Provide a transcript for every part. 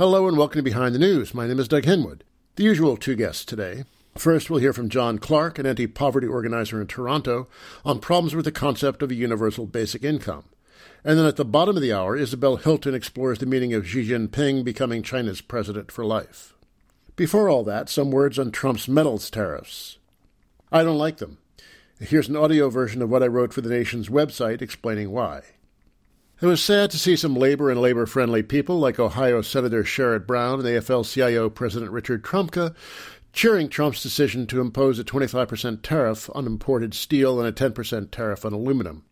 Hello and welcome to Behind the News. My name is Doug Henwood. The usual two guests today. First, we'll hear from John Clarke, an anti poverty organizer in Toronto, on problems with the concept of a universal basic income. And then at the bottom of the hour, Isabel Hilton explores the meaning of Xi Jinping becoming China's president for life. Before all that, some words on Trump's metals tariffs. I don't like them. Here's an audio version of what I wrote for the nation's website explaining why. It was sad to see some labor and labor friendly people like Ohio Senator Sherrod Brown and AFL CIO President Richard Trumka cheering Trump's decision to impose a 25% tariff on imported steel and a 10% tariff on aluminum.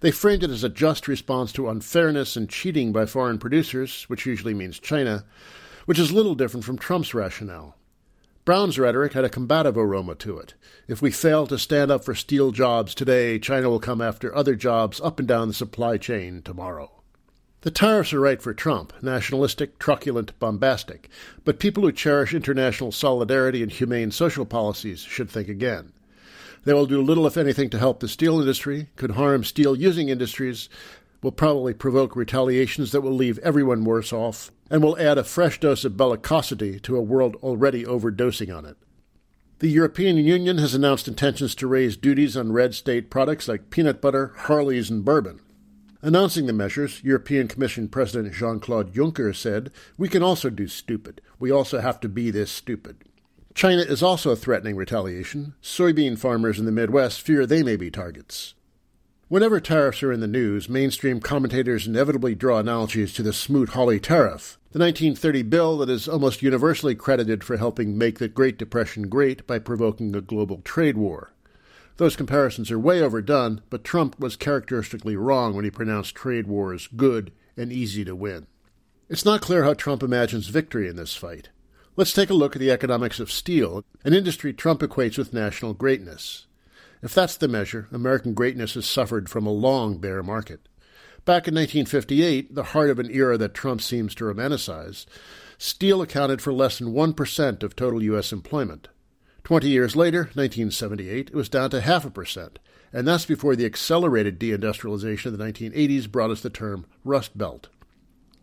They framed it as a just response to unfairness and cheating by foreign producers, which usually means China, which is little different from Trump's rationale. Brown's rhetoric had a combative aroma to it. If we fail to stand up for steel jobs today, China will come after other jobs up and down the supply chain tomorrow. The tariffs are right for Trump, nationalistic, truculent, bombastic, but people who cherish international solidarity and humane social policies should think again. They will do little, if anything, to help the steel industry, could harm steel using industries, will probably provoke retaliations that will leave everyone worse off, and will add a fresh dose of bellicosity to a world already overdosing on it. The European Union has announced intentions to raise duties on red state products like peanut butter, Harleys, and bourbon. Announcing the measures, European Commission President Jean Claude Juncker said, We can also do stupid. We also have to be this stupid. China is also threatening retaliation. Soybean farmers in the Midwest fear they may be targets. Whenever tariffs are in the news, mainstream commentators inevitably draw analogies to the Smoot-Hawley tariff, the 1930 bill that is almost universally credited for helping make the Great Depression great by provoking a global trade war. Those comparisons are way overdone, but Trump was characteristically wrong when he pronounced trade wars good and easy to win. It's not clear how Trump imagines victory in this fight. Let's take a look at the economics of steel, an industry Trump equates with national greatness. If that's the measure, American greatness has suffered from a long bear market. Back in 1958, the heart of an era that Trump seems to romanticize, steel accounted for less than 1% of total U.S. employment. Twenty years later, 1978, it was down to half a percent, and that's before the accelerated deindustrialization of the 1980s brought us the term Rust Belt.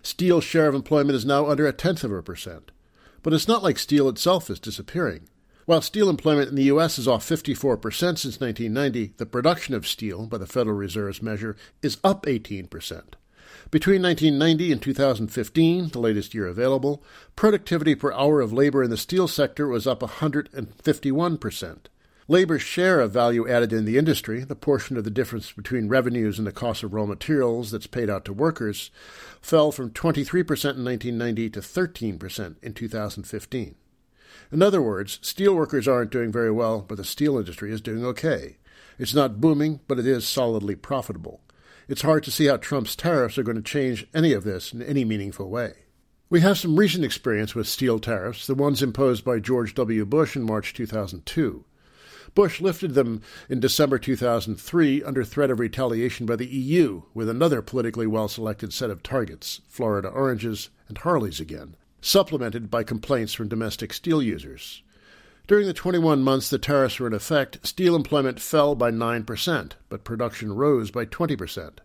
Steel's share of employment is now under a tenth of a percent. But it's not like steel itself is disappearing. While steel employment in the U.S. is off 54% since 1990, the production of steel, by the Federal Reserve's measure, is up 18%. Between 1990 and 2015, the latest year available, productivity per hour of labor in the steel sector was up 151%. Labor's share of value added in the industry, the portion of the difference between revenues and the cost of raw materials that's paid out to workers, fell from 23% in 1990 to 13% in 2015. In other words, steelworkers aren't doing very well, but the steel industry is doing okay. It's not booming, but it is solidly profitable. It's hard to see how Trump's tariffs are going to change any of this in any meaningful way. We have some recent experience with steel tariffs, the ones imposed by George W. Bush in March 2002. Bush lifted them in December 2003 under threat of retaliation by the EU with another politically well selected set of targets Florida oranges and Harleys again supplemented by complaints from domestic steel users. During the 21 months the tariffs were in effect, steel employment fell by 9%, but production rose by 20%.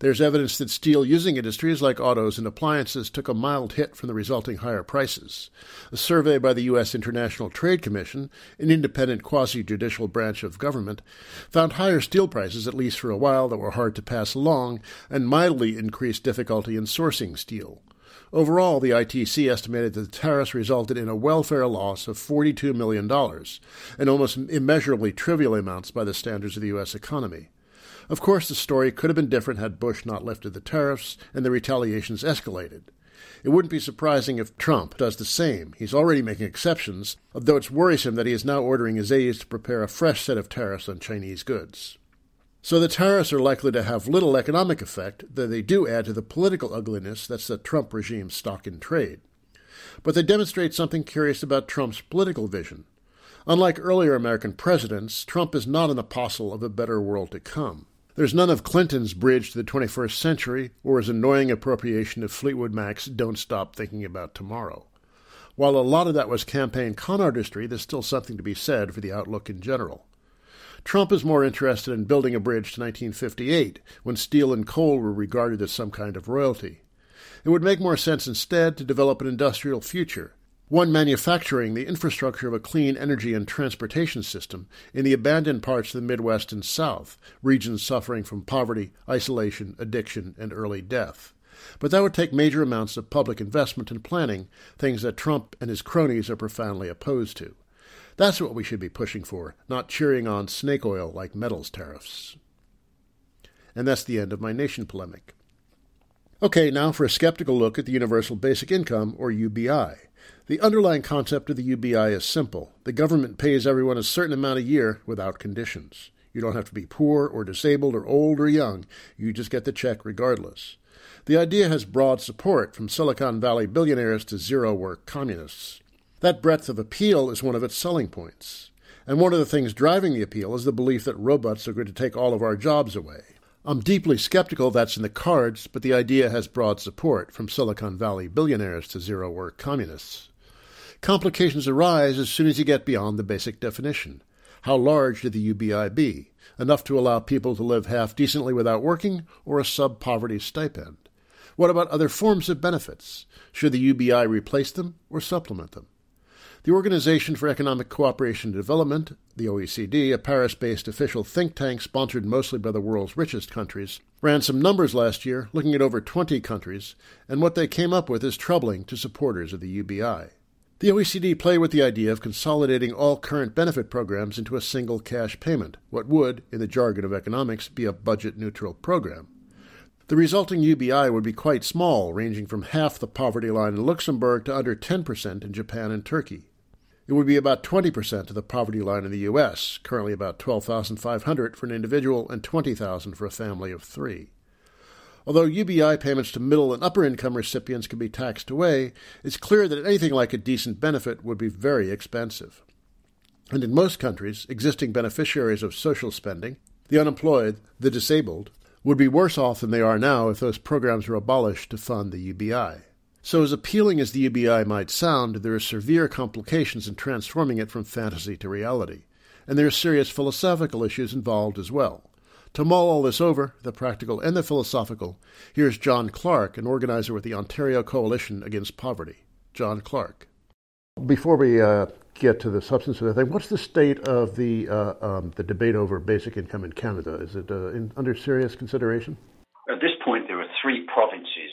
There's evidence that steel using industries like autos and appliances took a mild hit from the resulting higher prices. A survey by the U.S. International Trade Commission, an independent quasi judicial branch of government, found higher steel prices, at least for a while, that were hard to pass along and mildly increased difficulty in sourcing steel. Overall, the ITC estimated that the tariffs resulted in a welfare loss of $42 million, and almost immeasurably trivial amounts by the standards of the U.S. economy. Of course, the story could have been different had Bush not lifted the tariffs and the retaliations escalated. It wouldn't be surprising if Trump does the same. He's already making exceptions, though it's worrisome that he is now ordering his aides to prepare a fresh set of tariffs on Chinese goods. So the tariffs are likely to have little economic effect, though they do add to the political ugliness that's the Trump regime's stock in trade. But they demonstrate something curious about Trump's political vision. Unlike earlier American presidents, Trump is not an apostle of a better world to come. There's none of Clinton's bridge to the 21st century or his annoying appropriation of Fleetwood Mac's Don't Stop Thinking About Tomorrow. While a lot of that was campaign con artistry, there's still something to be said for the outlook in general. Trump is more interested in building a bridge to 1958, when steel and coal were regarded as some kind of royalty. It would make more sense instead to develop an industrial future, one manufacturing the infrastructure of a clean energy and transportation system in the abandoned parts of the Midwest and South, regions suffering from poverty, isolation, addiction, and early death. But that would take major amounts of public investment and planning, things that Trump and his cronies are profoundly opposed to. That's what we should be pushing for, not cheering on snake oil like metals tariffs. And that's the end of my nation polemic. Okay, now for a skeptical look at the Universal Basic Income, or UBI. The underlying concept of the UBI is simple. The government pays everyone a certain amount a year without conditions. You don't have to be poor or disabled or old or young. You just get the check regardless. The idea has broad support from Silicon Valley billionaires to zero work communists. That breadth of appeal is one of its selling points. And one of the things driving the appeal is the belief that robots are going to take all of our jobs away. I'm deeply skeptical that's in the cards, but the idea has broad support from Silicon Valley billionaires to zero work communists. Complications arise as soon as you get beyond the basic definition. How large did the UBI be? Enough to allow people to live half decently without working, or a sub poverty stipend? What about other forms of benefits? Should the UBI replace them or supplement them? The Organization for Economic Cooperation and Development, the OECD, a Paris based official think tank sponsored mostly by the world's richest countries, ran some numbers last year looking at over 20 countries, and what they came up with is troubling to supporters of the UBI. The OECD played with the idea of consolidating all current benefit programs into a single cash payment, what would, in the jargon of economics, be a budget neutral program. The resulting UBI would be quite small, ranging from half the poverty line in Luxembourg to under 10% in Japan and Turkey. It would be about 20% of the poverty line in the US, currently about 12,500 for an individual and 20,000 for a family of 3. Although UBI payments to middle and upper income recipients can be taxed away, it's clear that anything like a decent benefit would be very expensive. And in most countries, existing beneficiaries of social spending, the unemployed, the disabled, would be worse off than they are now if those programs were abolished to fund the UBI. So, as appealing as the UBI might sound, there are severe complications in transforming it from fantasy to reality. And there are serious philosophical issues involved as well. To mull all this over, the practical and the philosophical, here's John Clarke, an organizer with the Ontario Coalition Against Poverty. John Clarke. Before we uh, get to the substance of the thing. What's the state of the uh, um, the debate over basic income in Canada? Is it uh, in, under serious consideration? At this point, there are three provinces where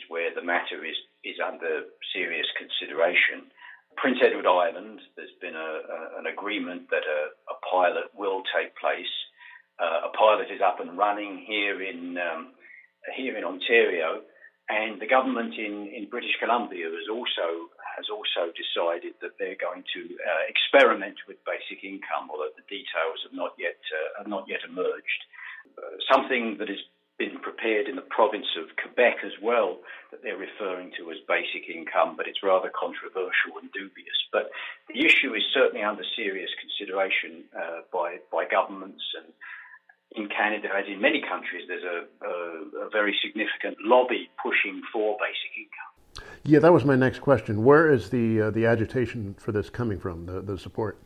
the matter is is under serious consideration. Prince Edward Island, there's been a, a, an agreement that a, a, pilot will take place. Uh, a pilot is up and running here in um, here in Ontario, and the government in, in British Columbia has also has also decided that they're going to uh, experiment with basic income, although the details have not yet uh, have not yet emerged. Uh, something that has been prepared in the province of Quebec as well that they're referring to as basic income, but it's rather controversial and dubious. But the issue is certainly under serious consideration uh, by by governments and in Canada, as in many countries, there's a, a, a, very significant lobby pushing for basic income. Yeah, that was my next question. Where is the uh, the agitation for this coming from? The the support.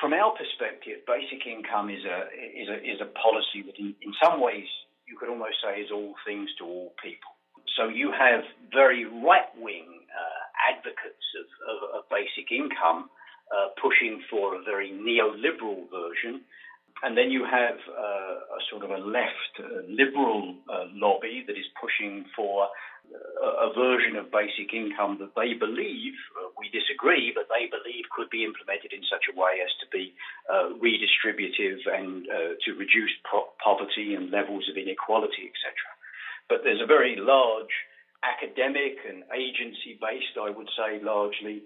From our perspective, basic income is a is a is a policy that, in, in some ways, you could almost say is all things to all people. So you have very right wing uh, advocates of, of, of, basic income uh, pushing for a very neoliberal version and then you have uh, a sort of a left uh, liberal uh, lobby that is pushing for uh, a, version of basic income that they believe, we disagree, but they believe could be implemented in such a way as to be uh, redistributive and to reduce pro- poverty and levels of inequality, etc. But there's a very large academic and agency based, I would say, largely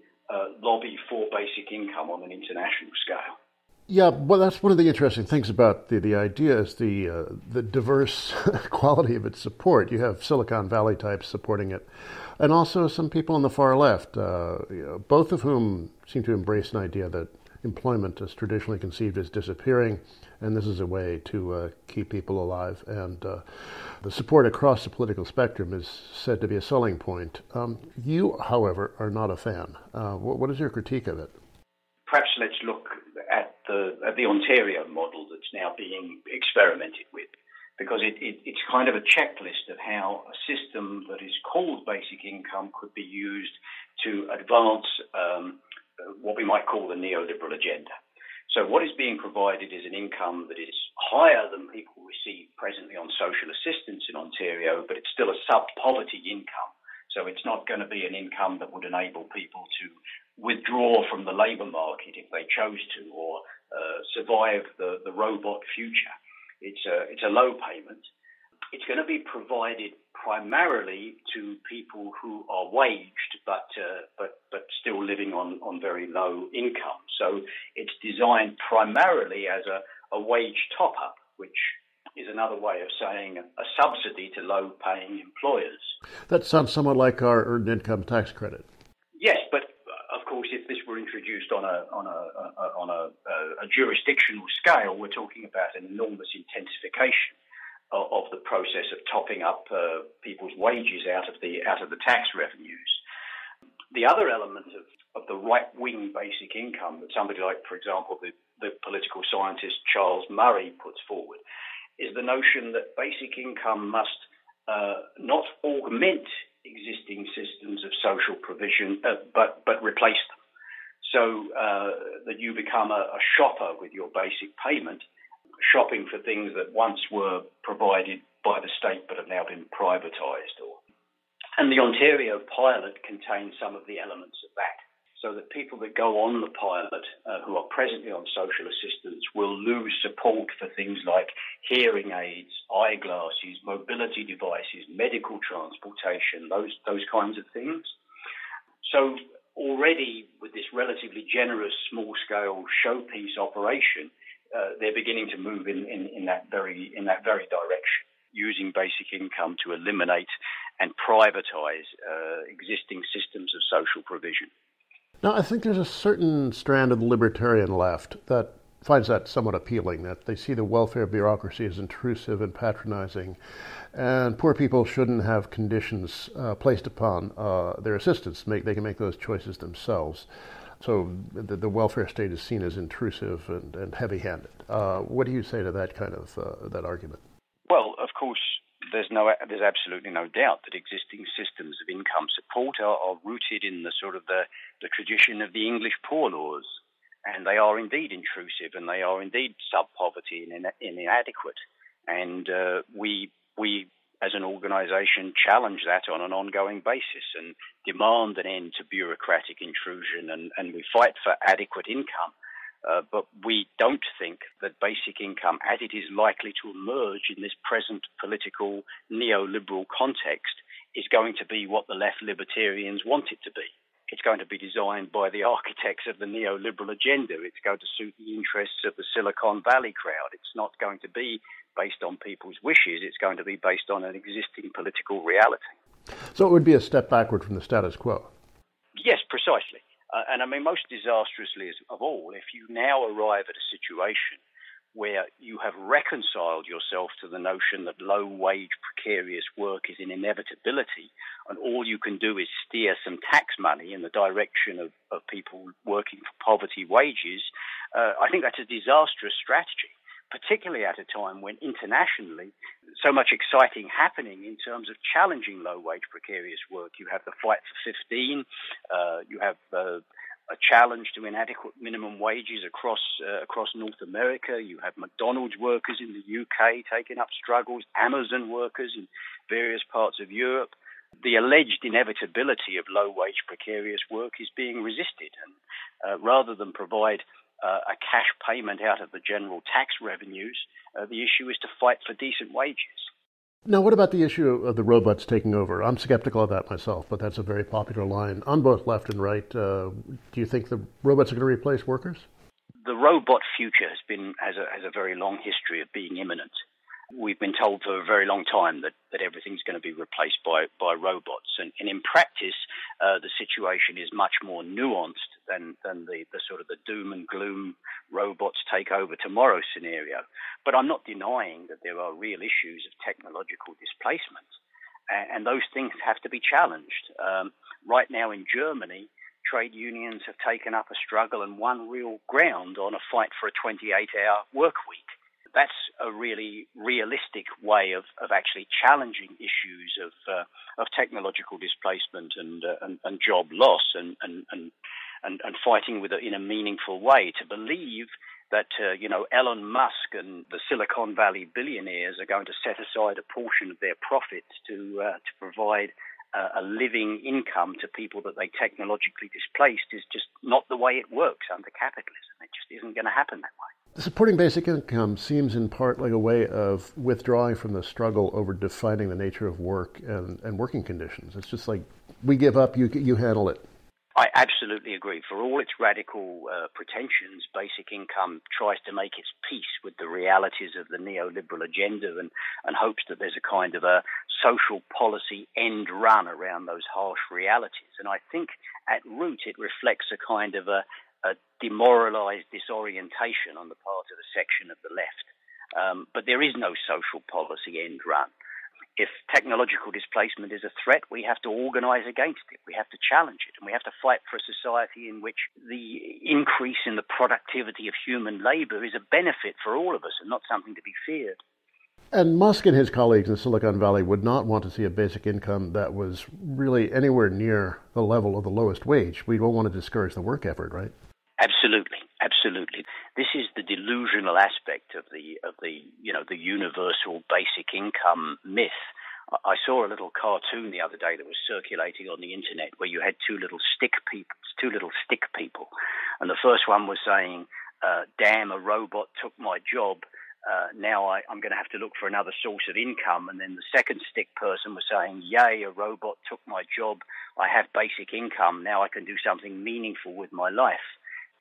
lobby for basic income on an international scale. Yeah, well, that's one of the interesting things about the, the idea is the uh, the diverse quality of its support. You have Silicon Valley types supporting it, and also some people on the far left, uh, you know, both of whom seem to embrace an idea that employment is traditionally conceived as disappearing, and this is a way to uh, keep people alive. And uh, the support across the political spectrum is said to be a selling point. Um, you, however, are not a fan. Uh, what, what is your critique of it? Perhaps let's look at the, at the Ontario model that's now being experimented with. Because it, it, it's kind of a checklist of how a system that is called basic income could be used to advance um, what we might call the neoliberal agenda. So, what is being provided is an income that is higher than people receive presently on social assistance in Ontario, but it's still a sub poverty income. So, it's not going to be an income that would enable people to withdraw from the labour market if they chose to or uh, survive the, the robot future. It's a, it's a low payment. It's going to be provided primarily to people who are waged but, uh, but, but still living on, on very low income. So it's designed primarily as a, a wage top up, which is another way of saying a subsidy to low paying employers. That sounds somewhat like our earned income tax credit. Yes, but course, if this were introduced on a on a, on a, a, jurisdictional scale, we're talking about an enormous intensification of, of the process of topping up uh, people's wages out of the out of the tax revenues. The other element of, of the right wing basic income that somebody like, for example, the, the political scientist Charles Murray puts forward is the notion that basic income must uh, not augment existing systems of social provision, uh, but but replace them. So uh, that you become a, a, shopper with your basic payment, shopping for things that once were provided by the state but have now been privatised. Or, and the Ontario pilot contains some of the elements of that so that people that go on the pilot uh, who are presently on social assistance will lose support for things like hearing aids, eyeglasses, mobility devices, medical transportation, those those kinds of things. So already with this relatively generous small scale showpiece operation, uh, they're beginning to move in, in, in that very in that very direction using basic income to eliminate and privatise uh, existing systems of social provision. Now, I think there's a certain strand of the libertarian left that finds that somewhat appealing, that they see the welfare bureaucracy as intrusive and patronizing, and poor people shouldn't have conditions uh, placed upon uh, their assistance. Make, they can make those choices themselves. So the, the welfare state is seen as intrusive and, and heavy-handed. Uh, what do you say to that kind of uh, that argument? Well, of course, there's no, there's absolutely no doubt that existing systems of income support are, are rooted in the sort of the, the tradition of the English poor laws, and they are indeed intrusive and they are indeed sub poverty and inadequate. And uh, we we as an organisation challenge that on an ongoing basis and demand an end to bureaucratic intrusion and, and we fight for adequate income uh, but we don't think that basic income, as it is likely to emerge in this present political neoliberal context, is going to be what the left libertarians want it to be. It's going to be designed by the architects of the neoliberal agenda. It's going to suit the interests of the Silicon Valley crowd. It's not going to be based on people's wishes. It's going to be based on an existing political reality. So it would be a step backward from the status quo. Yes, precisely. Uh, and I mean, most disastrously of all, if you now arrive at a situation where you have reconciled yourself to the notion that low wage, precarious work is an inevitability, and all you can do is steer some tax money in the direction of, of people working for poverty wages, uh, I think that's a disastrous strategy particularly at a time when internationally so much exciting happening in terms of challenging low wage precarious work. You have the fight for 15, uh, you have uh, a challenge to inadequate minimum wages across uh, across North America. You have McDonald's workers in the UK taking up struggles, Amazon workers in various parts of Europe. The alleged inevitability of low wage precarious work is being resisted, and uh, rather than provide a cash payment out of the general tax revenues. Uh, the issue is to fight for decent wages. Now, what about the issue of the robots taking over? I'm skeptical of that myself, but that's a very popular line on both left and right. Uh, do you think the robots are going to replace workers? The robot future has been has a, has a very long history of being imminent we've been told for a very long time that, that everything's going to be replaced by, by robots. And, and in practice, uh, the situation is much more nuanced than, than the, the sort of the doom and gloom robots take over tomorrow scenario. But I'm not denying that there are real issues of technological displacement. And, and those things have to be challenged. Um, right now in Germany, trade unions have taken up a struggle and won real ground on a fight for a 28 hour work week that's a really realistic way of, of actually challenging issues of uh, of technological displacement and, uh, and, and job loss and and and, and, and fighting with it in a meaningful way. To believe that uh, you know Elon Musk and the Silicon Valley billionaires are going to set aside a portion of their profits to uh, to provide a living income to people that they technologically displaced is just not the way it works under capitalism. It just isn't going to happen that way. Supporting basic income seems in part like a way of withdrawing from the struggle over defining the nature of work and, and working conditions. It's just like we give up, you you handle it. I absolutely agree. For all its radical uh, pretensions, basic income tries to make its peace with the realities of the neoliberal agenda and, and hopes that there's a kind of a social policy end run around those harsh realities. And I think at root it reflects a kind of a, a demoralized disorientation on the part of a section of the left. Um, but there is no social policy end run if technological displacement is a threat, we have to organize against it. We have to challenge it. And we have to fight for a society in which the increase in the productivity of human labor is a benefit for all of us and not something to be feared. And Musk and his colleagues in Silicon Valley would not want to see a basic income that was really anywhere near the level of the lowest wage. We don't want to discourage the work effort, right? Absolutely, absolutely. This is the delusional aspect of the of the you know the universal basic income myth. I saw a little cartoon the other day that was circulating on the internet where you had two little stick people, two little stick people, and the first one was saying, uh, "Damn, a robot took my job." Uh, now I, am going to have to look for another source of income. And then the second stick person was saying, Yay, a robot took my job. I have basic income. Now I can do something meaningful with my life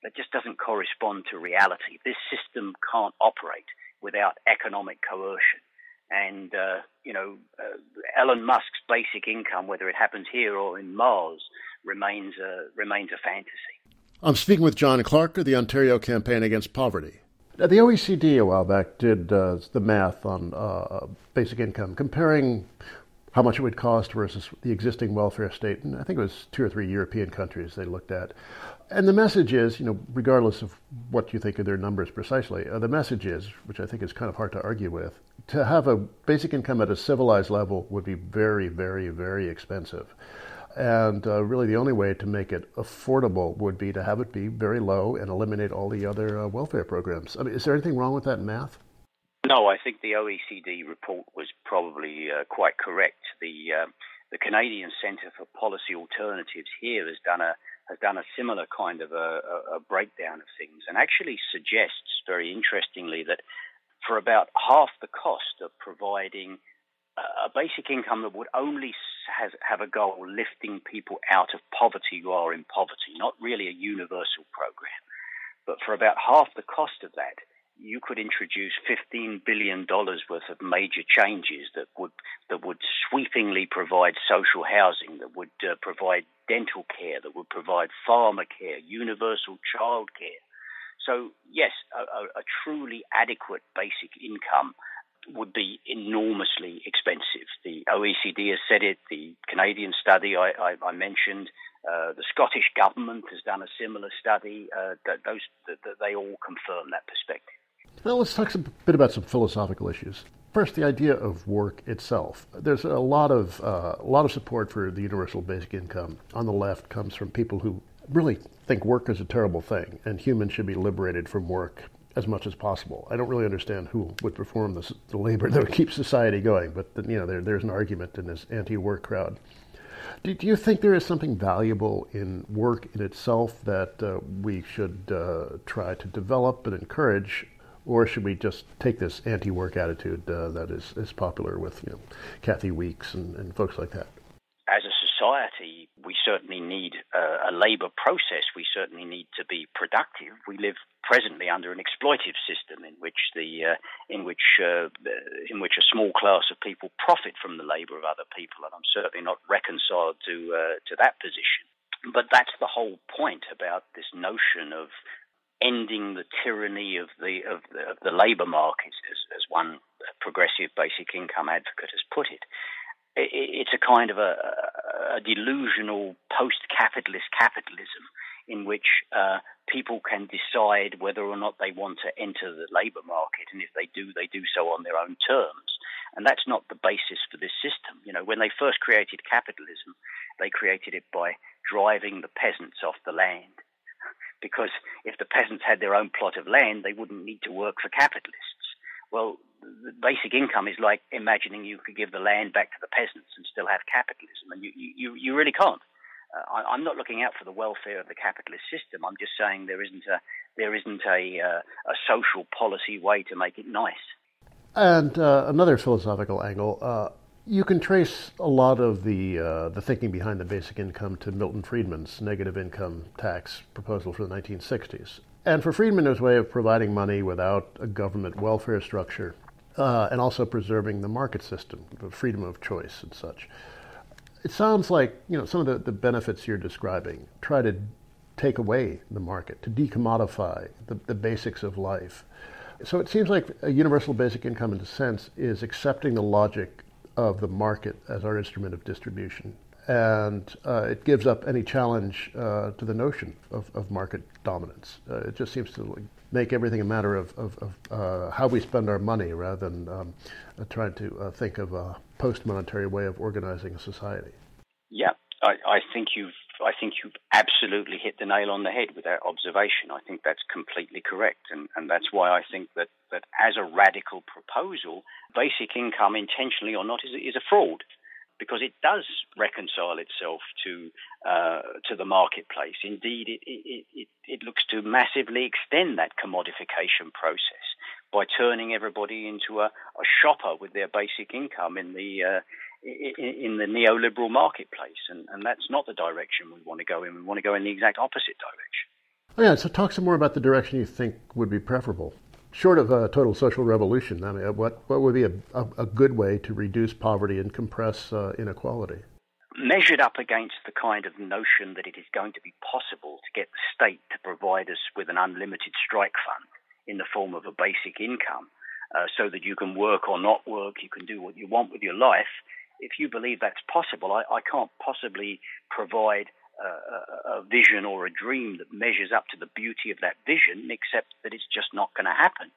that just doesn't correspond to reality. This system can't operate without economic coercion. And, uh, you know, uh, Elon Musk's basic income, whether it happens here or in Mars, remains a, remains a fantasy. I'm speaking with John Clarke of the Ontario Campaign Against Poverty. Now, the OECD a while back did uh, the math on uh, basic income, comparing how much it would cost versus the existing welfare state. And I think it was two or three European countries they looked at. And the message is, you know, regardless of what you think of their numbers precisely, uh, the message is, which I think is kind of hard to argue with, to have a basic income at a civilized level would be very, very, very expensive. And uh, really, the only way to make it affordable would be to have it be very low and eliminate all the other uh, welfare programs. I mean, is there anything wrong with that math? No, I think the OECD report was probably uh, quite correct. The uh, the Canadian Centre for Policy Alternatives here has done a has done a similar kind of a, a, a breakdown of things and actually suggests very interestingly that for about half the cost of providing a basic income that would only has, have a goal lifting people out of poverty who are in poverty, not really a universal program. But for about half the cost of that, you could introduce $15 billion worth of major changes that would that would sweepingly provide social housing, that would uh, provide dental care, that would provide pharmacare, universal child care. So yes, a, a, truly adequate basic income would be enormously expensive. The OECD has said it. The Canadian study I, I, I mentioned, uh, the Scottish government has done a similar study. Uh, those they all confirm that perspective. Well, let's talk a bit about some philosophical issues. First, the idea of work itself. There's a lot of uh, a lot of support for the universal basic income on the left comes from people who really think work is a terrible thing and humans should be liberated from work as much as possible. I don't really understand who would perform this, the labor that would keep society going, but you know, there, there's an argument in this anti-work crowd. Do, do, you think there is something valuable in work in itself that uh, we should uh, try to develop and encourage or should we just take this anti-work attitude uh, that is, is popular with you know, Kathi Weeks and, and folks like that? As a society, we certainly need a, a labour process. We certainly need to be productive. We live presently under an exploitive system in which the uh, in which uh, in which a small class of people profit from the labour of other people, and I'm certainly not reconciled to uh, to that position. But that's the whole point about this notion of ending the tyranny of the of the, of the labour market, as, as one progressive basic income advocate has put it. it it's a kind of a, a delusional post-capitalist capitalism in which uh, people can decide whether or not they want to enter the labour market, and if they do, they do so on their own terms. And that's not the basis for this system. You know, when they first created capitalism, they created it by driving the peasants off the land. Because if the peasants had their own plot of land, they wouldn't need to work for capitalists. Well, the basic income is like imagining you could give the land back to the peasants and still have capitalism, and you, you, you really can't. Uh, I, am not looking out for the welfare of the capitalist system. I'm just saying there isn't a there isn't a uh, a social policy way to make it nice. And uh, another philosophical angle. You can trace a lot of the uh, the thinking behind the basic income to Milton Friedman's negative income tax proposal for the 1960s. And for Friedman, it was a way of providing money without a government welfare structure, uh, and also preserving the market system, the freedom of choice and such it sounds like you know some of the, the benefits you're describing try to take away the market, to decommodify the, the basics of life. So it seems like a universal basic income, in a sense, is accepting the logic of the market as our instrument of distribution. And uh, it gives up any challenge uh, to the notion of, of market dominance. Uh, it just seems to make everything a matter of, of, of uh, how we spend our money rather than um, uh, trying to think of a post monetary way of organizing a society. Yeah, I, I think you've I think you've absolutely hit the nail on the head with that observation. I think that's completely correct, and, and that's why I think that, that as a radical proposal, basic income, intentionally or not, is, is a fraud because it does reconcile itself to uh, to the marketplace. Indeed, it, it, it, it looks to massively extend that commodification process by turning everybody into a, a shopper with their basic income in the uh, in, the neoliberal marketplace, and, and that's not the direction we want to go in. We want to go in the exact opposite direction. Oh, yeah, so talk some more about the direction you think would be preferable short of a total social revolution, I mean, what, what would be a, a, a good way to reduce poverty and compress uh, inequality? Measured up against the kind of notion that it is going to be possible to get the state to provide us with an unlimited strike fund in the form of a basic income uh, so that you can work or not work, you can do what you want with your life. If you believe that's possible, I, I can't possibly provide a, a vision or a dream that measures up to the beauty of that vision, except that it's just not going to happen.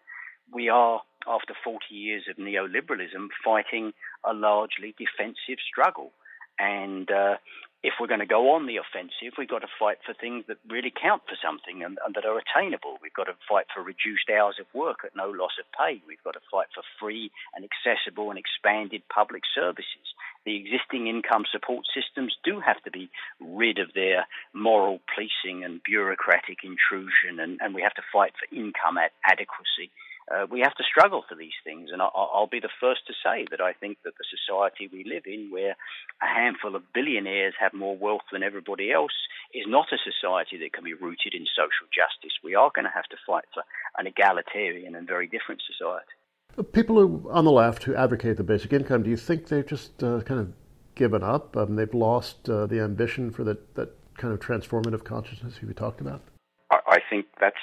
We are, after 40 years of neoliberalism, fighting a largely defensive struggle. And uh, if we're going to go on the offensive, we've got to fight for things that really count for something and, and, that are attainable. We've got to fight for reduced hours of work at no loss of pay. We've got to fight for free and accessible and expanded public services the existing income support systems do have to be rid of their moral policing and bureaucratic intrusion, and, and we have to fight for income adequacy. Uh, we have to struggle for these things, and I'll, I'll be the first to say that I think that the society we live in, where a handful of billionaires have more wealth than everybody else, is not a society that can be rooted in social justice. We are going to have to fight for an egalitarian and very different society. People who, on the left who advocate the basic income, do you think they've just uh, kind of given up? Um, they've lost uh, the ambition for that, that kind of transformative consciousness you talked about? I think that's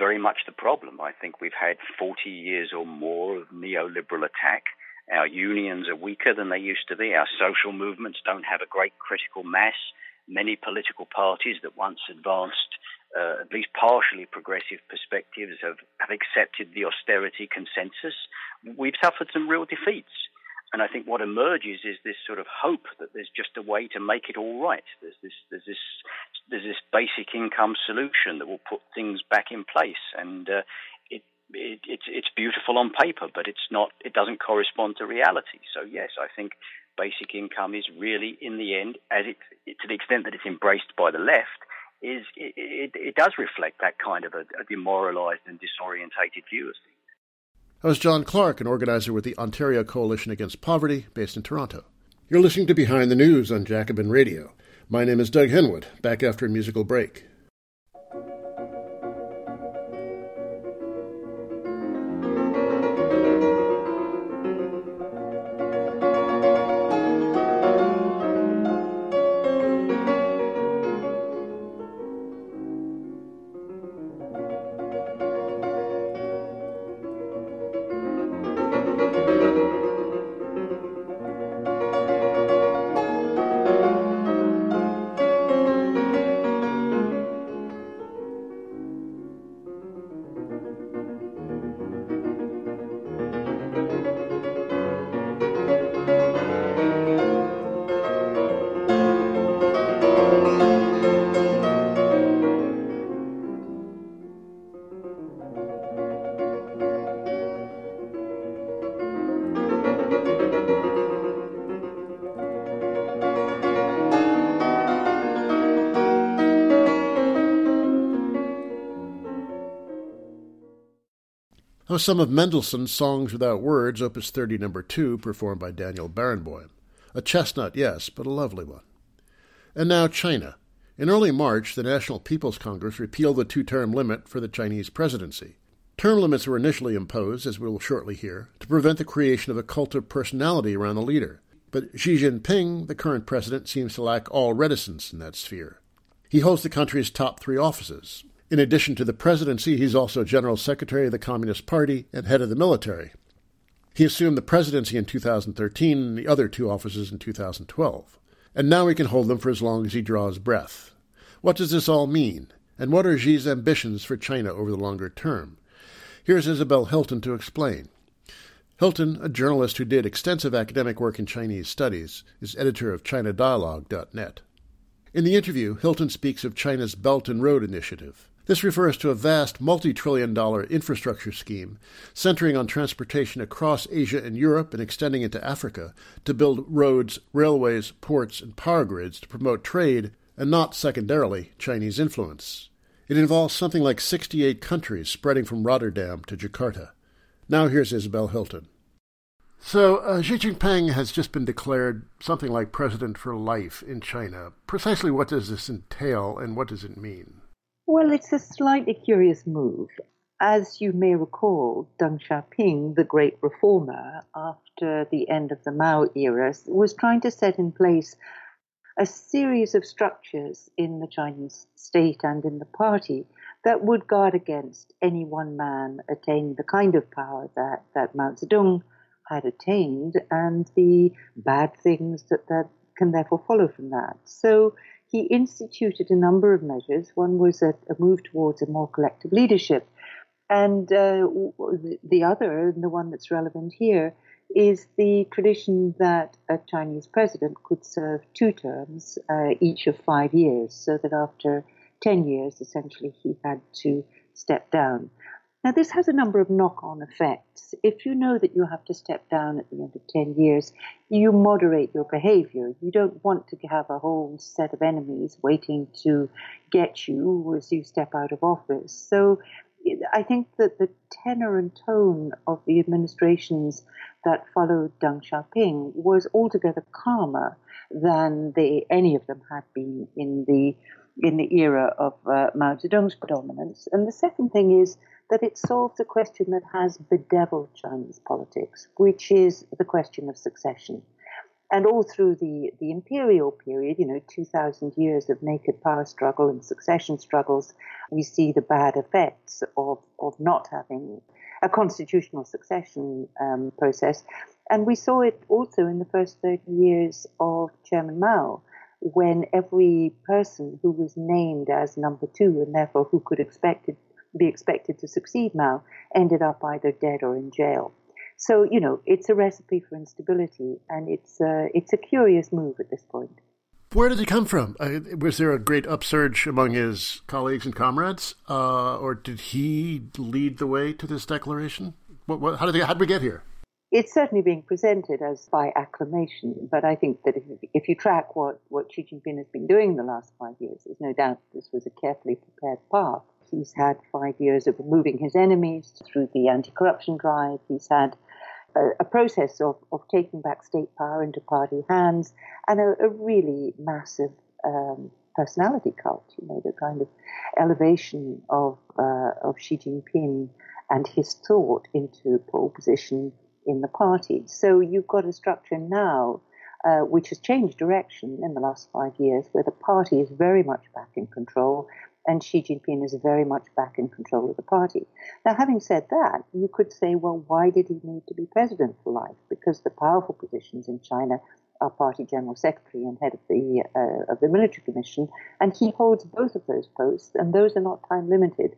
very much the problem. I think we've had 40 years or more of neoliberal attack. Our unions are weaker than they used to be. Our social movements don't have a great critical mass. Many political parties that once advanced uh, at least partially progressive perspectives have, have accepted the austerity consensus, we've suffered some real defeats. And I think what emerges is this sort of hope that there's just a way to make it all right. There's this, there's this, basic income solution that will put things back in place, and uh, it, it, it's it's beautiful on paper, but it's not. It doesn't correspond to reality. So yes, I think basic income is really, in the end, as it to the extent that it's embraced by the left, is it, it, it does reflect that kind of a, a demoralised and disorientated view of things. That was John Clarke, an organizer with the Ontario Coalition Against Poverty, based in Toronto. You're listening to Behind the News on Jacobin Radio. My name is Doug Henwood, back after a musical break. How some of Mendelssohn's Songs Without Words, Opus 30, number 2, performed by Daniel Barenboim. A chestnut, yes, but a lovely one. And now China. In early March, the National People's Congress repealed the two term limit for the Chinese presidency. Term limits were initially imposed, as we will shortly hear, to prevent the creation of a cult of personality around the leader. But Xi Jinping, the current president, seems to lack all reticence in that sphere. He holds the country's top three offices in addition to the presidency, he's also General Secretary of the Communist Party and head of the military. He assumed the presidency in 2013 and the other two offices in 2012. And now he can hold them for as long as he draws breath. What does this all mean? And what are Xi's ambitions for China over the longer term? Here's Isabel Hilton to explain. Hilton, a journalist who did extensive academic work in Chinese studies, is editor of ChinaDialogue.net. In the interview, Hilton speaks of China's Belt and Road Initiative, this refers to a vast multi trillion dollar infrastructure scheme centering on transportation across Asia and Europe and extending into Africa to build roads, railways, ports, and power grids to promote trade and not secondarily Chinese influence. It involves something like 68 countries spreading from Rotterdam to Jakarta. Now here's Isabel Hilton. So, uh, Xi Jinping has just been declared something like president for life in China. Precisely what does this entail and what does it mean? Well, it's a slightly curious move. As you may recall, Deng Xiaoping, the great reformer, after the end of the Mao era, was trying to set in place a series of structures in the Chinese state and in the party that would guard against any one man attaining the kind of power that, that Mao Zedong had attained and the bad things that, that can therefore follow from that. So he instituted a number of measures. One was a, a move towards a more collective leadership. And uh, the other, the one that's relevant here, is the tradition that a Chinese president could serve two terms, uh, each of five years, so that after 10 years, essentially, he had to step down. Now, this has a number of knock on effects. If you know that you have to step down at the end of 10 years, you moderate your behavior. You don't want to have a whole set of enemies waiting to get you as you step out of office. So I think that the tenor and tone of the administrations that followed Deng Xiaoping was altogether calmer than they, any of them had been in the in the era of uh, Mao Zedong's predominance. And the second thing is that it solves a question that has bedeviled Chinese politics, which is the question of succession. And all through the, the imperial period, you know, 2,000 years of naked power struggle and succession struggles, we see the bad effects of, of not having a constitutional succession um, process. And we saw it also in the first 30 years of Chairman Mao, when every person who was named as number two and therefore who could expected be expected to succeed Mao ended up either dead or in jail. So you know, it's a recipe for instability, and it's a, it's a curious move at this point. Where did he come from? Uh, was there a great upsurge among his colleagues and comrades, uh, or did he lead the way to this declaration? What, what, how did they, how did we get here? It's certainly being presented as by acclamation, but I think that if, if you track what, what Xi Jinping has been doing in the last five years, there's no doubt this was a carefully prepared path. He's had five years of removing his enemies through the anti corruption drive. He's had a, a process of, of taking back state power into party hands and a, a really massive um, personality cult, you know, the kind of elevation of, uh, of Xi Jinping and his thought into pole position in the party. So you've got a structure now uh, which has changed direction in the last five years, where the party is very much back in control and Xi Jinping is very much back in control of the party. Now, having said that, you could say, well, why did he need to be president for life? Because the powerful positions in China are party general secretary and head of the uh, of the military commission, and he holds both of those posts, and those are not time limited.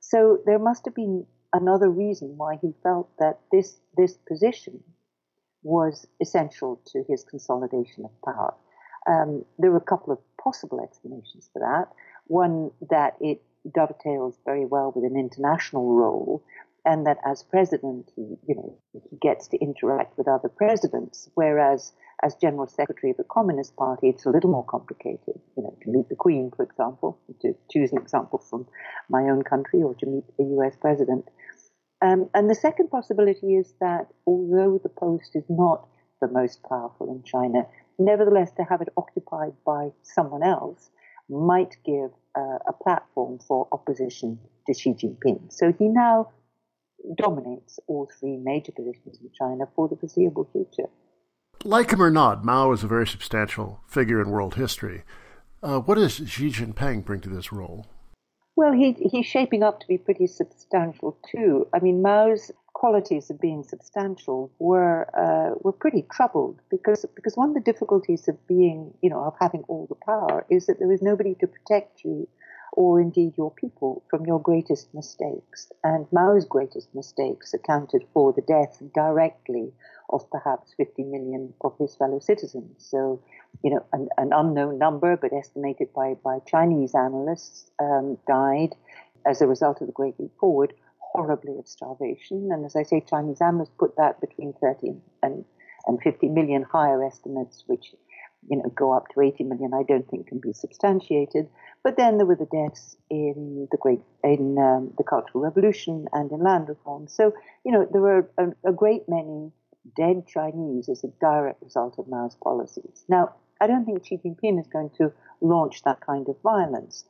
So there must have been another reason why he felt that this this position was essential to his consolidation of power. Um, there were a couple of possible explanations for that. One, that it dovetails very well with an international role, and that as president, he, you know, he gets to interact with other presidents, whereas as general secretary of the Communist Party, it's a little more complicated. You know, to meet the Queen, for example, to choose an example from my own country, or to meet the U.S. president. Um, and the second possibility is that although the post is not the most powerful in China, nevertheless, to have it occupied by someone else might give uh, a platform for opposition to Xi Jinping. So he now dominates all three major positions in China for the foreseeable future. Like him or not, Mao is a very substantial figure in world history. Uh, what does Xi Jinping bring to this role? Well, he, he's shaping up to be pretty substantial too. I mean, Mao's qualities of being substantial were uh, were pretty troubled because because one of the difficulties of being, you know, of having all the power is that there is nobody to protect you or indeed your people from your greatest mistakes. And Mao's greatest mistakes accounted for the death directly of perhaps 50 million of his fellow citizens. So, you know, an, an unknown number, but estimated by, by Chinese analysts, um, died as a result of the Great Leap Forward horribly of starvation. And as I say, Chinese analysts put that between 30 and, and 50 million higher estimates, which you know, go up to 80 million, I don't think can be substantiated. But then there were the deaths in the great, in um, the Cultural Revolution and in land reform. So, you know, there were a, a great many dead Chinese as a direct result of Mao's policies. Now, I don't think Xi Jinping is going to launch that kind of violence,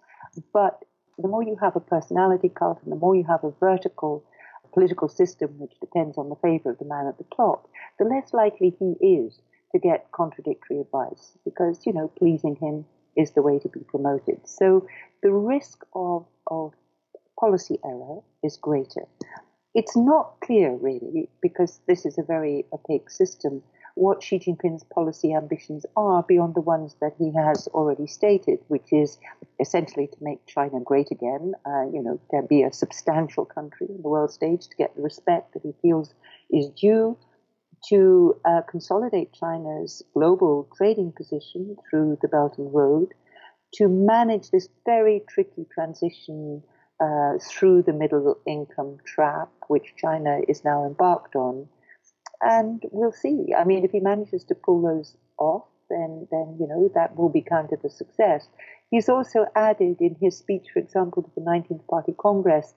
but the more you have a personality cult and the more you have a vertical political system which depends on the favor of the man at the top, the less likely he is to get contradictory advice because, you know, pleasing him is the way to be promoted. So the risk of, of policy error is greater. It's not clear, really, because this is a very opaque system, what Xi Jinping's policy ambitions are beyond the ones that he has already stated, which is essentially to make China great again, uh, you know, to be a substantial country on the world stage, to get the respect that he feels is due, to uh, consolidate China's global trading position through the Belt and Road, to manage this very tricky transition uh, through the middle income trap, which China is now embarked on. And we'll see. I mean, if he manages to pull those off, then, then you know, that will be counted as success. He's also added in his speech, for example, to the 19th Party Congress,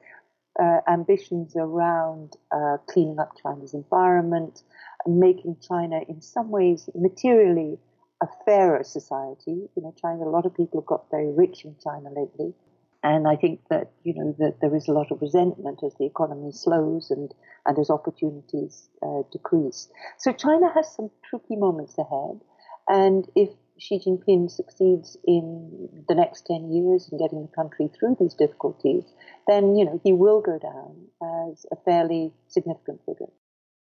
uh, ambitions around uh, cleaning up China's environment, making China in some ways materially a fairer society. You know, China, a lot of people have got very rich in China lately. And I think that, you know, that there is a lot of resentment as the economy slows and, and as opportunities uh, decrease. So China has some tricky moments ahead. And if Xi Jinping succeeds in the next 10 years in getting the country through these difficulties, then, you know, he will go down as a fairly significant figure.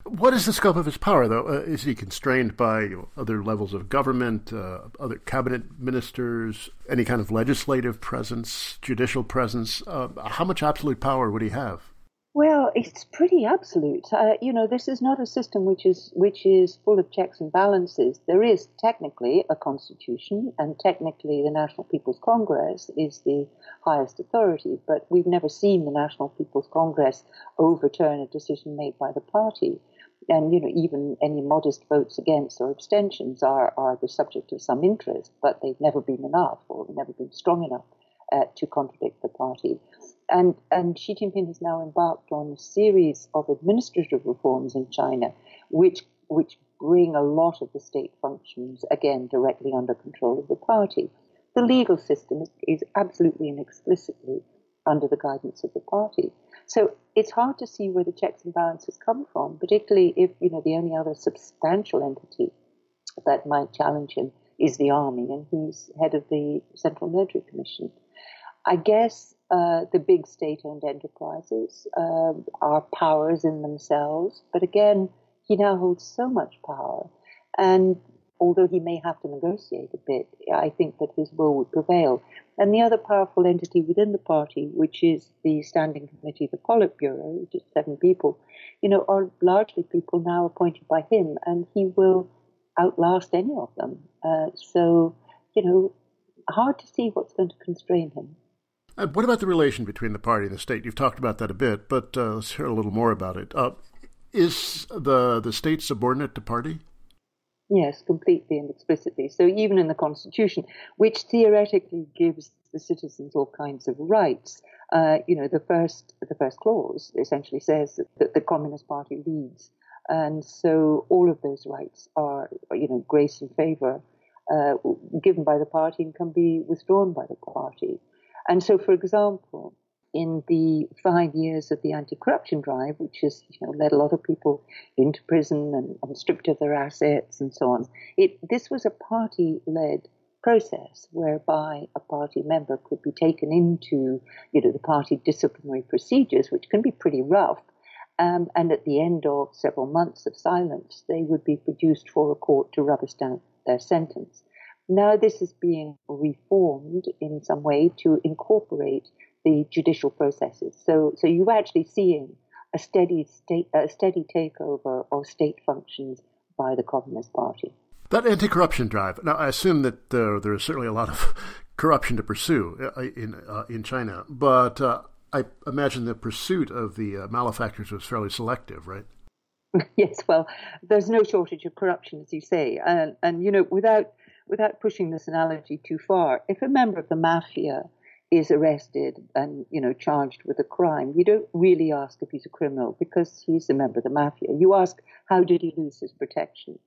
What is the scope of his power, though? Uh, is he constrained by you know, other levels of government, uh, other cabinet ministers, any kind of legislative presence, judicial presence? Uh, how much absolute power would he have? It's pretty absolute. Uh, you know, this is not a system which is which is full of checks and balances. There is technically a constitution, and technically the National People's Congress is the highest authority. But we've never seen the National People's Congress overturn a decision made by the party and you know even any modest votes against or abstentions are, are the subject of some interest, but they've never been enough or never been strong enough uh, to contradict the party. And and Xi Jinping has now embarked on a series of administrative reforms in China, which which bring a lot of the state functions again directly under control of the party. The legal system is, is absolutely and explicitly under the guidance of the party. So it's hard to see where the checks and balances come from, particularly if, you know, the only other substantial entity that might challenge him is the army, and he's head of the Central Military Commission. I guess uh, the big state-owned enterprises uh, are powers in themselves, but again, he now holds so much power, and although he may have to negotiate a bit, I think that his will would prevail. And the other powerful entity within the party, which is the Standing Committee, the Politburo, which is seven people, you know, are largely people now appointed by him, and he will outlast any of them. Uh, so, you know, hard to see what's going to constrain him. Uh, what about the relation between the party and the state? You've talked about that a bit, but uh, let's hear a little more about it. Uh, is the the state subordinate to party? Yes, completely and explicitly. So even in the Constitution, which theoretically gives the citizens all kinds of rights, Uh, you know, the first the first clause essentially says that, that the Communist Party leads, and so all of those rights are, you know, grace and favor uh, given by the party and can be withdrawn by the party. And so, for example, in the five years of the anti-corruption drive, which has you know, led a lot of people into prison and, and stripped of their assets and so on, it, this was a party-led process whereby a party member could be taken into you know, the party disciplinary procedures, which can be pretty rough. Um, and at the end of several months of silence, they would be produced for a court to rubber stamp their sentence. Now this is being reformed in some way to incorporate the judicial processes. So, so you're actually seeing a steady state, a steady takeover of state functions by the Communist Party. That anti-corruption drive. Now, I assume that uh, there is certainly a lot of corruption to pursue uh, in uh, in China, but uh, I imagine the pursuit of the uh, malefactors was fairly selective, right? yes. Well, there's no shortage of corruption, as you say, and and you know, without without pushing this analogy too far, if a member of the mafia is arrested and you know charged with a crime, you don't really ask if he's a criminal because he's a member of the mafia. You ask how did he lose his protection,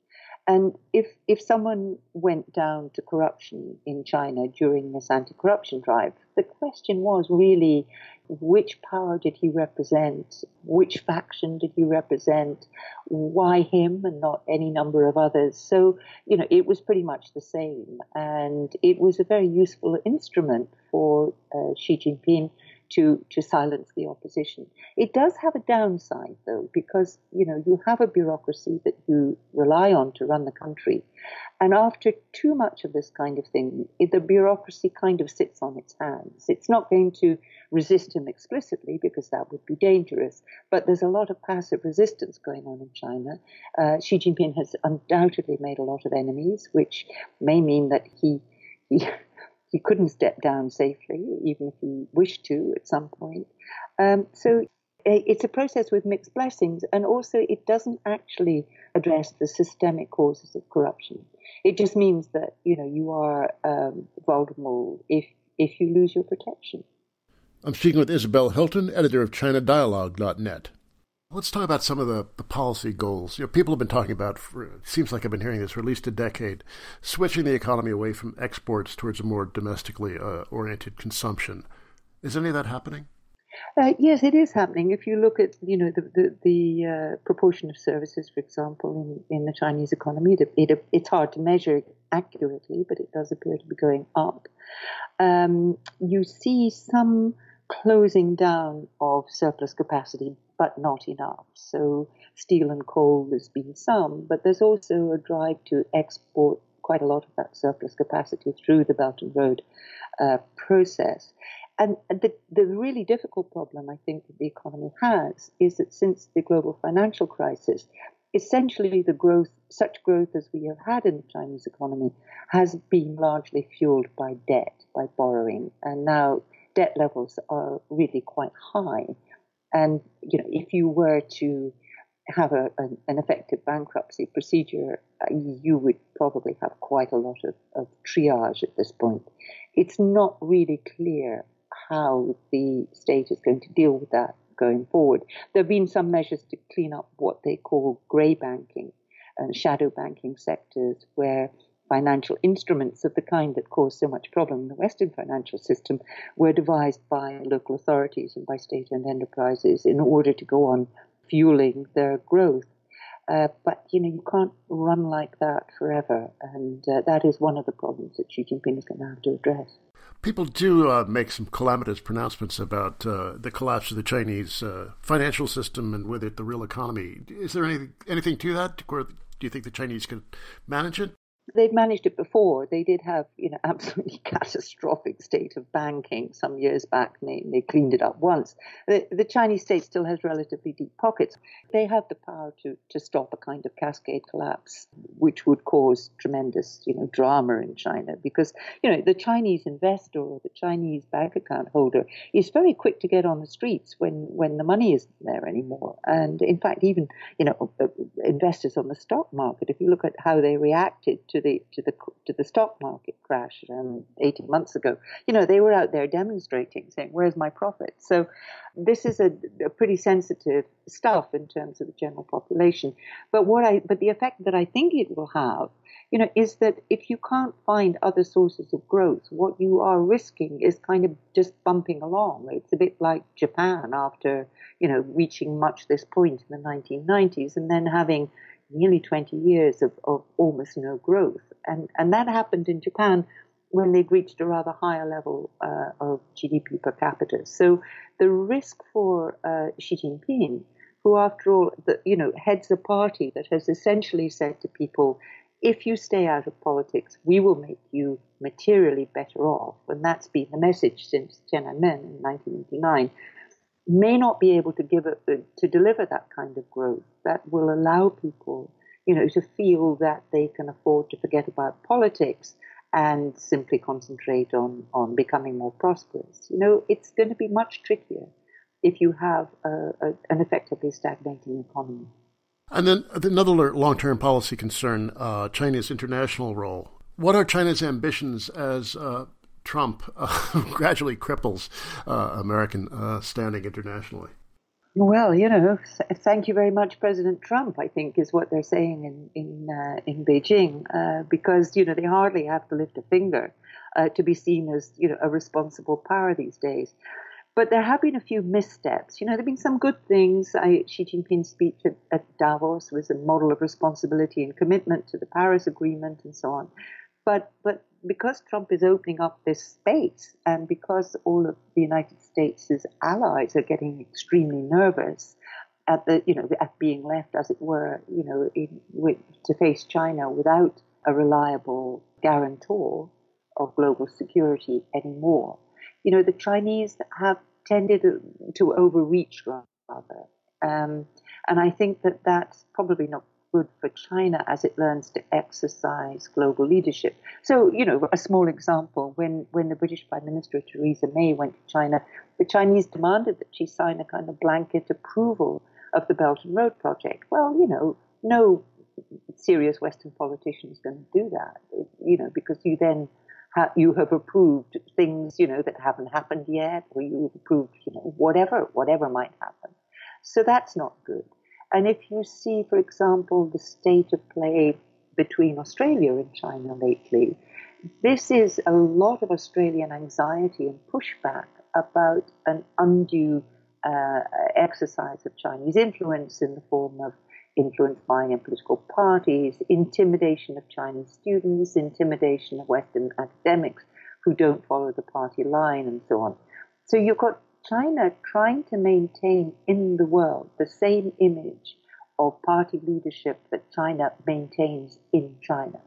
and if if someone went down to corruption in China during this anti-corruption drive, the question was really which power did he represent? Which faction did he represent? Why him and not any number of others? So, you know, it was pretty much the same. And it was a very useful instrument for uh, Xi Jinping to, to silence the opposition. It does have a downside, though, because, you know, you have a bureaucracy that you rely on to run the country. And after too much of this kind of thing, the bureaucracy kind of sits on its hands. It's not going to resist him explicitly because that would be dangerous, but there's a lot of passive resistance going on in China. Uh, Xi Jinping has undoubtedly made a lot of enemies, which may mean that he, he he couldn't step down safely, even if he wished to at some point. Um, so it's a process with mixed blessings, and also it doesn't actually address the systemic causes of corruption. It just means that you know you are um, vulnerable if if you lose your protection. I'm speaking with Isabel Hilton, editor of ChinaDialogue.net. Let's talk about some of the, the policy goals. You know, people have been talking about, for, it seems like I've been hearing this for at least a decade, switching the economy away from exports towards a more domestically uh, oriented consumption. Is any of that happening? Uh, yes, it is happening. If you look at, you know, the the, the uh, proportion of services, for example, in, in the Chinese economy, it, it, it's hard to measure accurately, but it does appear to be going up. Um, you see some closing down of surplus capacity but not enough. So steel and coal, there's been some, but there's also a drive to export quite a lot of that surplus capacity through the Belt and Road uh, process. And the, the really difficult problem I think that the economy has is that since the global financial crisis, essentially the growth, such growth as we have had in the Chinese economy, has been largely fueled by debt, by borrowing. And now debt levels are really quite high. And you know, if you were to have a, an, an effective bankruptcy procedure, you would probably have quite a lot of, of triage at this point. It's not really clear how the state is going to deal with that going forward. There have been some measures to clean up what they call grey banking and shadow banking sectors where financial instruments of the kind that caused so much problem in the Western financial system were devised by local authorities and by state-owned enterprises in order to go on fueling their growth. Uh, but you know you can't run like that forever, and uh, that is one of the problems that Xi Jinping is going to have to address. People do uh, make some calamitous pronouncements about uh, the collapse of the Chinese uh, financial system and with it the real economy. Is there any, anything to that? Do you think the Chinese can manage it? They'd managed it before. They did have, you know, absolutely catastrophic state of banking some years back. And they, they cleaned it up once. The, the, Chinese state still has relatively deep pockets. They have the power to, to stop a kind of cascade collapse, which would cause tremendous, you know, drama in China because, you know, the Chinese investor or the Chinese bank account holder is very quick to get on the streets when, when the money isn't there anymore. And in fact, even, you know, uh, investors on the stock market, if you look at how they reacted to to the to the to the stock market crash um, 18 months ago, you know, they were out there demonstrating, saying, "Where's my profit?" So this is a, a pretty sensitive stuff in terms of the general population. But what I but the effect that I think it will have you know, is that if you can't find other sources of growth, what you are risking is kind of just bumping along. It's a bit like Japan after, you know, reaching much this point in the 1990s and then having nearly 20 years of, of almost no growth. And, and that happened in Japan when they'd reached a rather higher level uh, of GDP per capita. So the risk for uh, Xi Jinping, who after all, the, you know, heads a party that has essentially said to people, if you stay out of politics, we will make you materially better off. And that's been the message since Tiananmen in 1989. May not be able to give it, to deliver that kind of growth that will allow people, you know, to feel that they can afford to forget about politics and simply concentrate on, on becoming more prosperous. You know, it's going to be much trickier if you have a, a, an effectively stagnating economy. And then another long term policy concern uh, China's international role. What are China's ambitions as uh, Trump uh, gradually cripples uh, American uh, standing internationally? Well, you know, thank you very much, President Trump. I think is what they're saying in in uh, in Beijing, because you know they hardly have to lift a finger to be seen as you know a responsible power these days. But there have been a few missteps. You know, there have been some good things. I, Xi Jinping's speech at, at Davos was a model of responsibility and commitment to the Paris Agreement and so on. But, but because Trump is opening up this space and because all of the United States' allies are getting extremely nervous at the, you know, at being left, as it were, you know, in, with, to face China without a reliable guarantor of global security anymore, you know, the Chinese have tended to overreach rather. Um, and I think that that's probably not good for China as it learns to exercise global leadership. So, you know, a small example when, when the British Prime Minister Theresa May went to China, the Chinese demanded that she sign a kind of blanket approval of the Belt and Road project. Well, you know, no serious Western politician is going to do that, you know, because you then you have approved things, you know, that haven't happened yet, or you've approved, you know, whatever, whatever might happen. So that's not good. And if you see, for example, the state of play between Australia and China lately, this is a lot of Australian anxiety and pushback about an undue uh, exercise of Chinese influence in the form of influence buying in political parties, intimidation of Chinese students, intimidation of Western academics who don't follow the party line, and so on. So you've got China trying to maintain in the world the same image of party leadership that China maintains in China.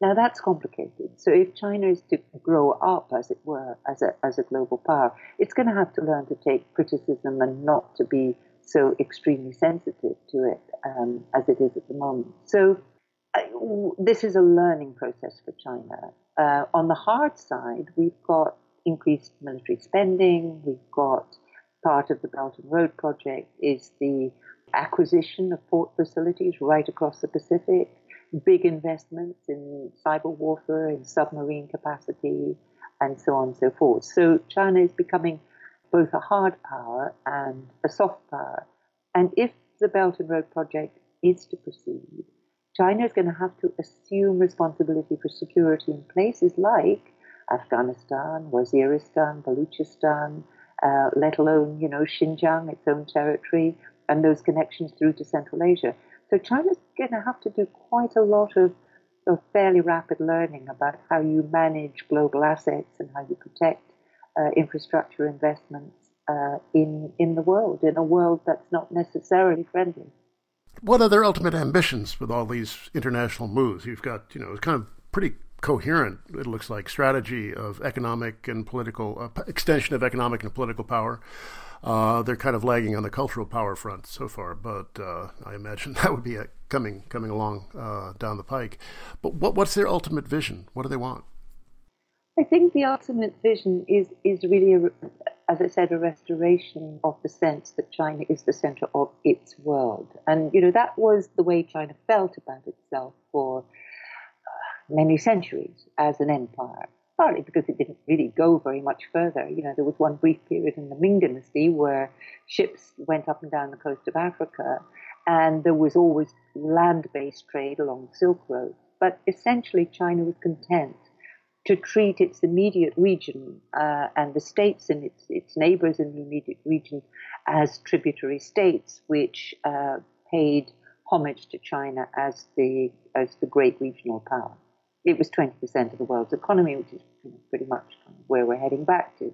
Now that's complicated. So if China is to grow up, as it were, as a, as a global power, it's going to have to learn to take criticism and not to be so extremely sensitive to it um, as it is at the moment. So uh, this is a learning process for China. Uh, on the hard side, we've got increased military spending. We've got part of the Belt and Road project is the acquisition of port facilities right across the Pacific, big investments in cyber warfare, in submarine capacity, and so on and so forth. So China is becoming both a hard power and a soft power. And if the Belt and Road project is to proceed, China is going to have to assume responsibility for security in places like Afghanistan, Waziristan, Baluchistan, uh, let alone, you know, Xinjiang, its own territory, and those connections through to Central Asia. So China's going to have to do quite a lot of, of fairly rapid learning about how you manage global assets and how you protect uh, infrastructure investments uh, in in the world, in a world that's not necessarily friendly. What are their ultimate ambitions with all these international moves? You've got, you know, kind of pretty coherent. It looks like strategy of economic and political uh, extension of economic and political power. Uh, they're kind of lagging on the cultural power front so far, but uh, I imagine that would be coming coming along uh, down the pike. But what, what's their ultimate vision? What do they want? I think the ultimate vision is is really, a, as I said, a restoration of the sense that China is the center of its world, and you know that was the way China felt about itself for many centuries as an empire. Partly because it didn't really go very much further. You know, there was one brief period in the Ming Dynasty where ships went up and down the coast of Africa, and there was always land-based trade along the Silk Road. But essentially, China was content to treat its immediate region uh, and the states and its, its neighbors in the immediate region as tributary states, which uh, paid homage to China as the as the great regional power. It was 20% of the world's economy, which is pretty much where we're heading back to.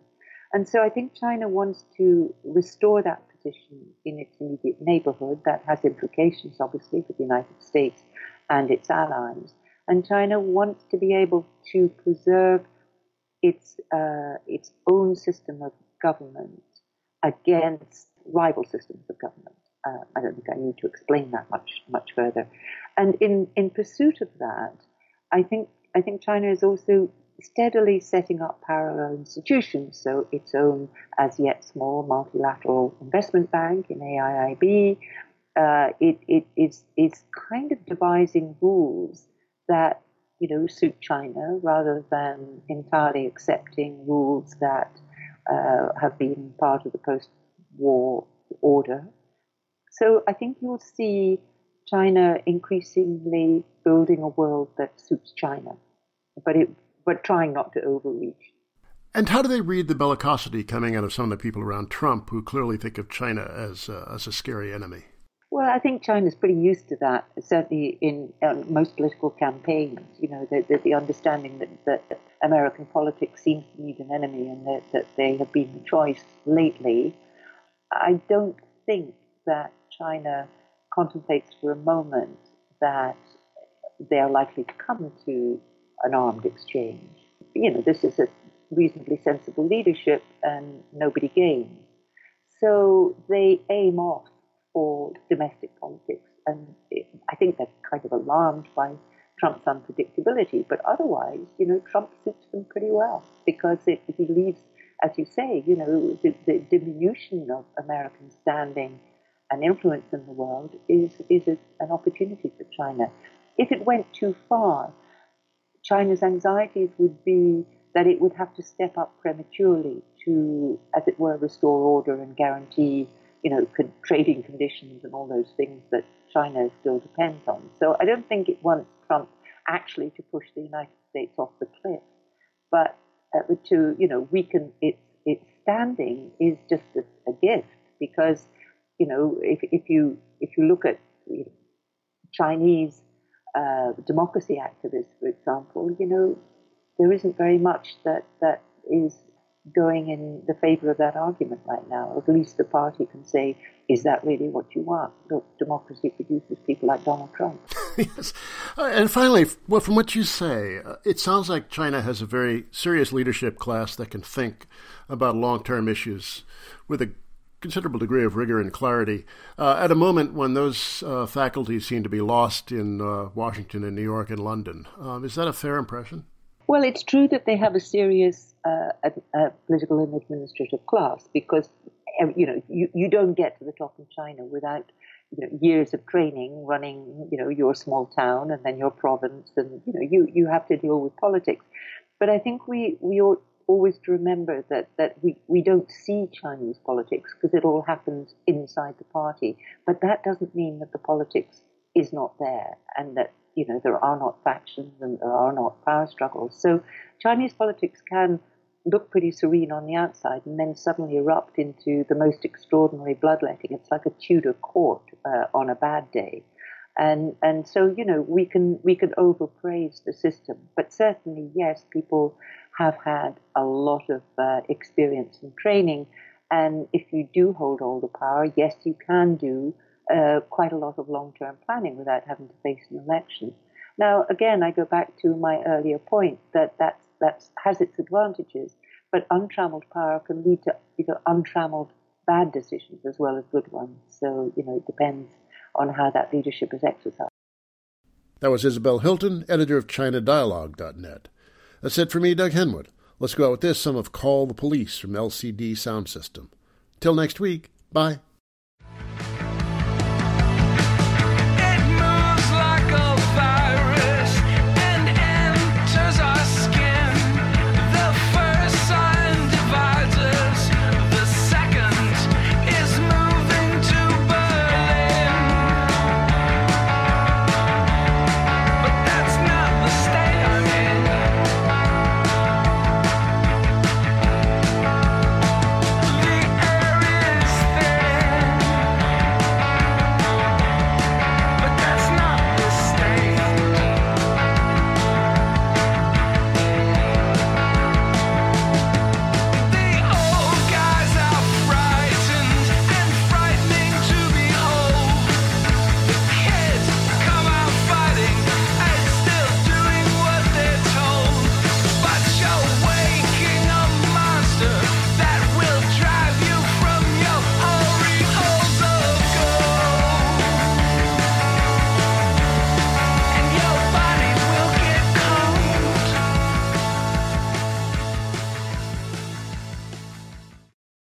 And so I think China wants to restore that position in its immediate neighborhood. That has implications, obviously, for the United States and its allies. And China wants to be able to preserve its uh, its own system of government against rival systems of government. Uh, I don't think I need to explain that much much further. And in, in pursuit of that, I think I think China is also steadily setting up parallel institutions, so its own as yet small multilateral investment bank in AIIB. Uh, it, it is is kind of devising rules that you know suit China rather than entirely accepting rules that uh, have been part of the post-war order. So I think you'll see China increasingly building a world that suits China, but it but trying not to overreach. And how do they read the bellicosity coming out of some of the people around Trump who clearly think of China as uh, as a scary enemy? Well, I think China's pretty used to that, certainly in um, most political campaigns. You know, the, the, the understanding that, that, American politics seems to need an enemy and that, that they have been the choice lately. I don't think that China contemplates for a moment that they are likely to come to an armed exchange. You know, this is a reasonably sensible leadership and nobody gains. So they aim off for domestic politics. And I think they're kind of alarmed by Trump's unpredictability. But otherwise, you know, Trump suits them pretty well because it, he leaves, as you say, you know, the, the diminution of American standing and influence in the world is, is an opportunity for China. If it went too far, China's anxieties would be that it would have to step up prematurely to, as it were, restore order and guarantee, you know, trading conditions and all those things that China still depends on. So I don't think it wants Trump actually to push the United States off the cliff, but uh, to, you know, weaken its its standing is just a, a gift because you know, if, if you if you look at you know, Chinese uh, democracy activists, for example, you know, there isn't very much that that is going in the favor of that argument right now. At least the party can say, is that really what you want? Look, democracy produces people like Donald Trump. yes. Uh, and finally, well, from what you say, uh, it sounds like China has a very serious leadership class that can think about long term issues with a considerable degree of rigor and clarity uh, at a moment when those uh, faculties seem to be lost in uh, Washington and New York and London. Um, is that a fair impression? Well, it's true that they have a serious uh, political and administrative class because you know you, you don't get to the top in China without you know, years of training running you know your small town and then your province and you know you you have to deal with politics. But I think we we ought always to remember that, that we, we don't see Chinese politics because it all happens inside the party. But that doesn't mean that the politics is not there and that, you know, there are not factions and there are not power struggles. So Chinese politics can look pretty serene on the outside and then suddenly erupt into the most extraordinary bloodletting. It's like a Tudor court uh, on a bad day. And, and so, you know, we can, we can overpraise the system, but certainly, yes, people have had a lot of uh, experience and training. And if you do hold all the power, yes, you can do uh, quite a lot of long term planning without having to face an election. Now, again, I go back to my earlier point that that that has its advantages, but untrammeled power can lead to you know, untrammeled bad decisions as well as good ones. So, you know, it depends on how that leadership is exercised. That was Isabel Hilton, editor of ChinaDialogue.net. That's it for me, Doug Henwood. Let's go out with this some of Call the Police from LCD Sound System. Till next week, bye.